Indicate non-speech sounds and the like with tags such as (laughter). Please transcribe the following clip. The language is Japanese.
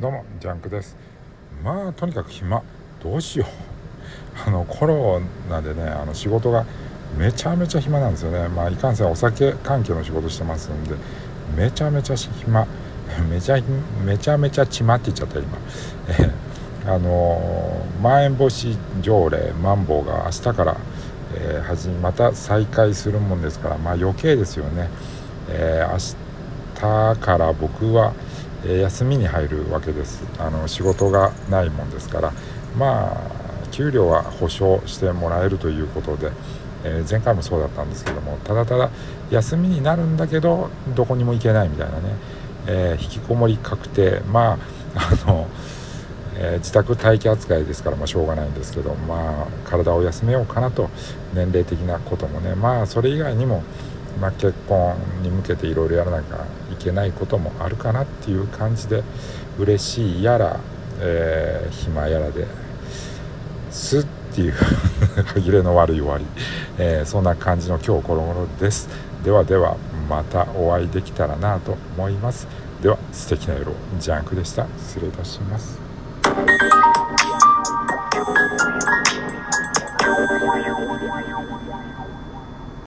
どうもジャンクです。まあとにかく暇。どうしよう。あのコロナでねあの仕事がめちゃめちゃ暇なんですよね。まあいかんせんお酒関係の仕事してますんでめちゃめちゃ暇。(laughs) めちゃめちゃめちゃちまって言っちゃった今。え (laughs) あのまん延防止条例マンボウが明日から、えー、始また再開するもんですからまあ余計ですよね、えー、明日から僕は、え、休みに入るわけです。あの仕事がないもんですから。まあ給料は保証してもらえるということで、え前回もそうだったんですけどもただただ休みになるんだけどどこにも行けないみたいなね、え引きこもり確定。まあ (laughs) あのえー、自宅待機扱いですから、まあ、しょうがないんですけど、まあ、体を休めようかなと年齢的なこともね。まあそれ以外にも、まあ、結婚に向けていろいろやらなきゃいけないこともあるかなっていう感じで嬉しいやら、えー、暇やらですっていう (laughs) 歯切れの悪い終わり、えー、そんな感じの今日この頃です。ではではまたお会いできたらなと思います。では素敵な夜を。ジャンクでした。失礼いたします。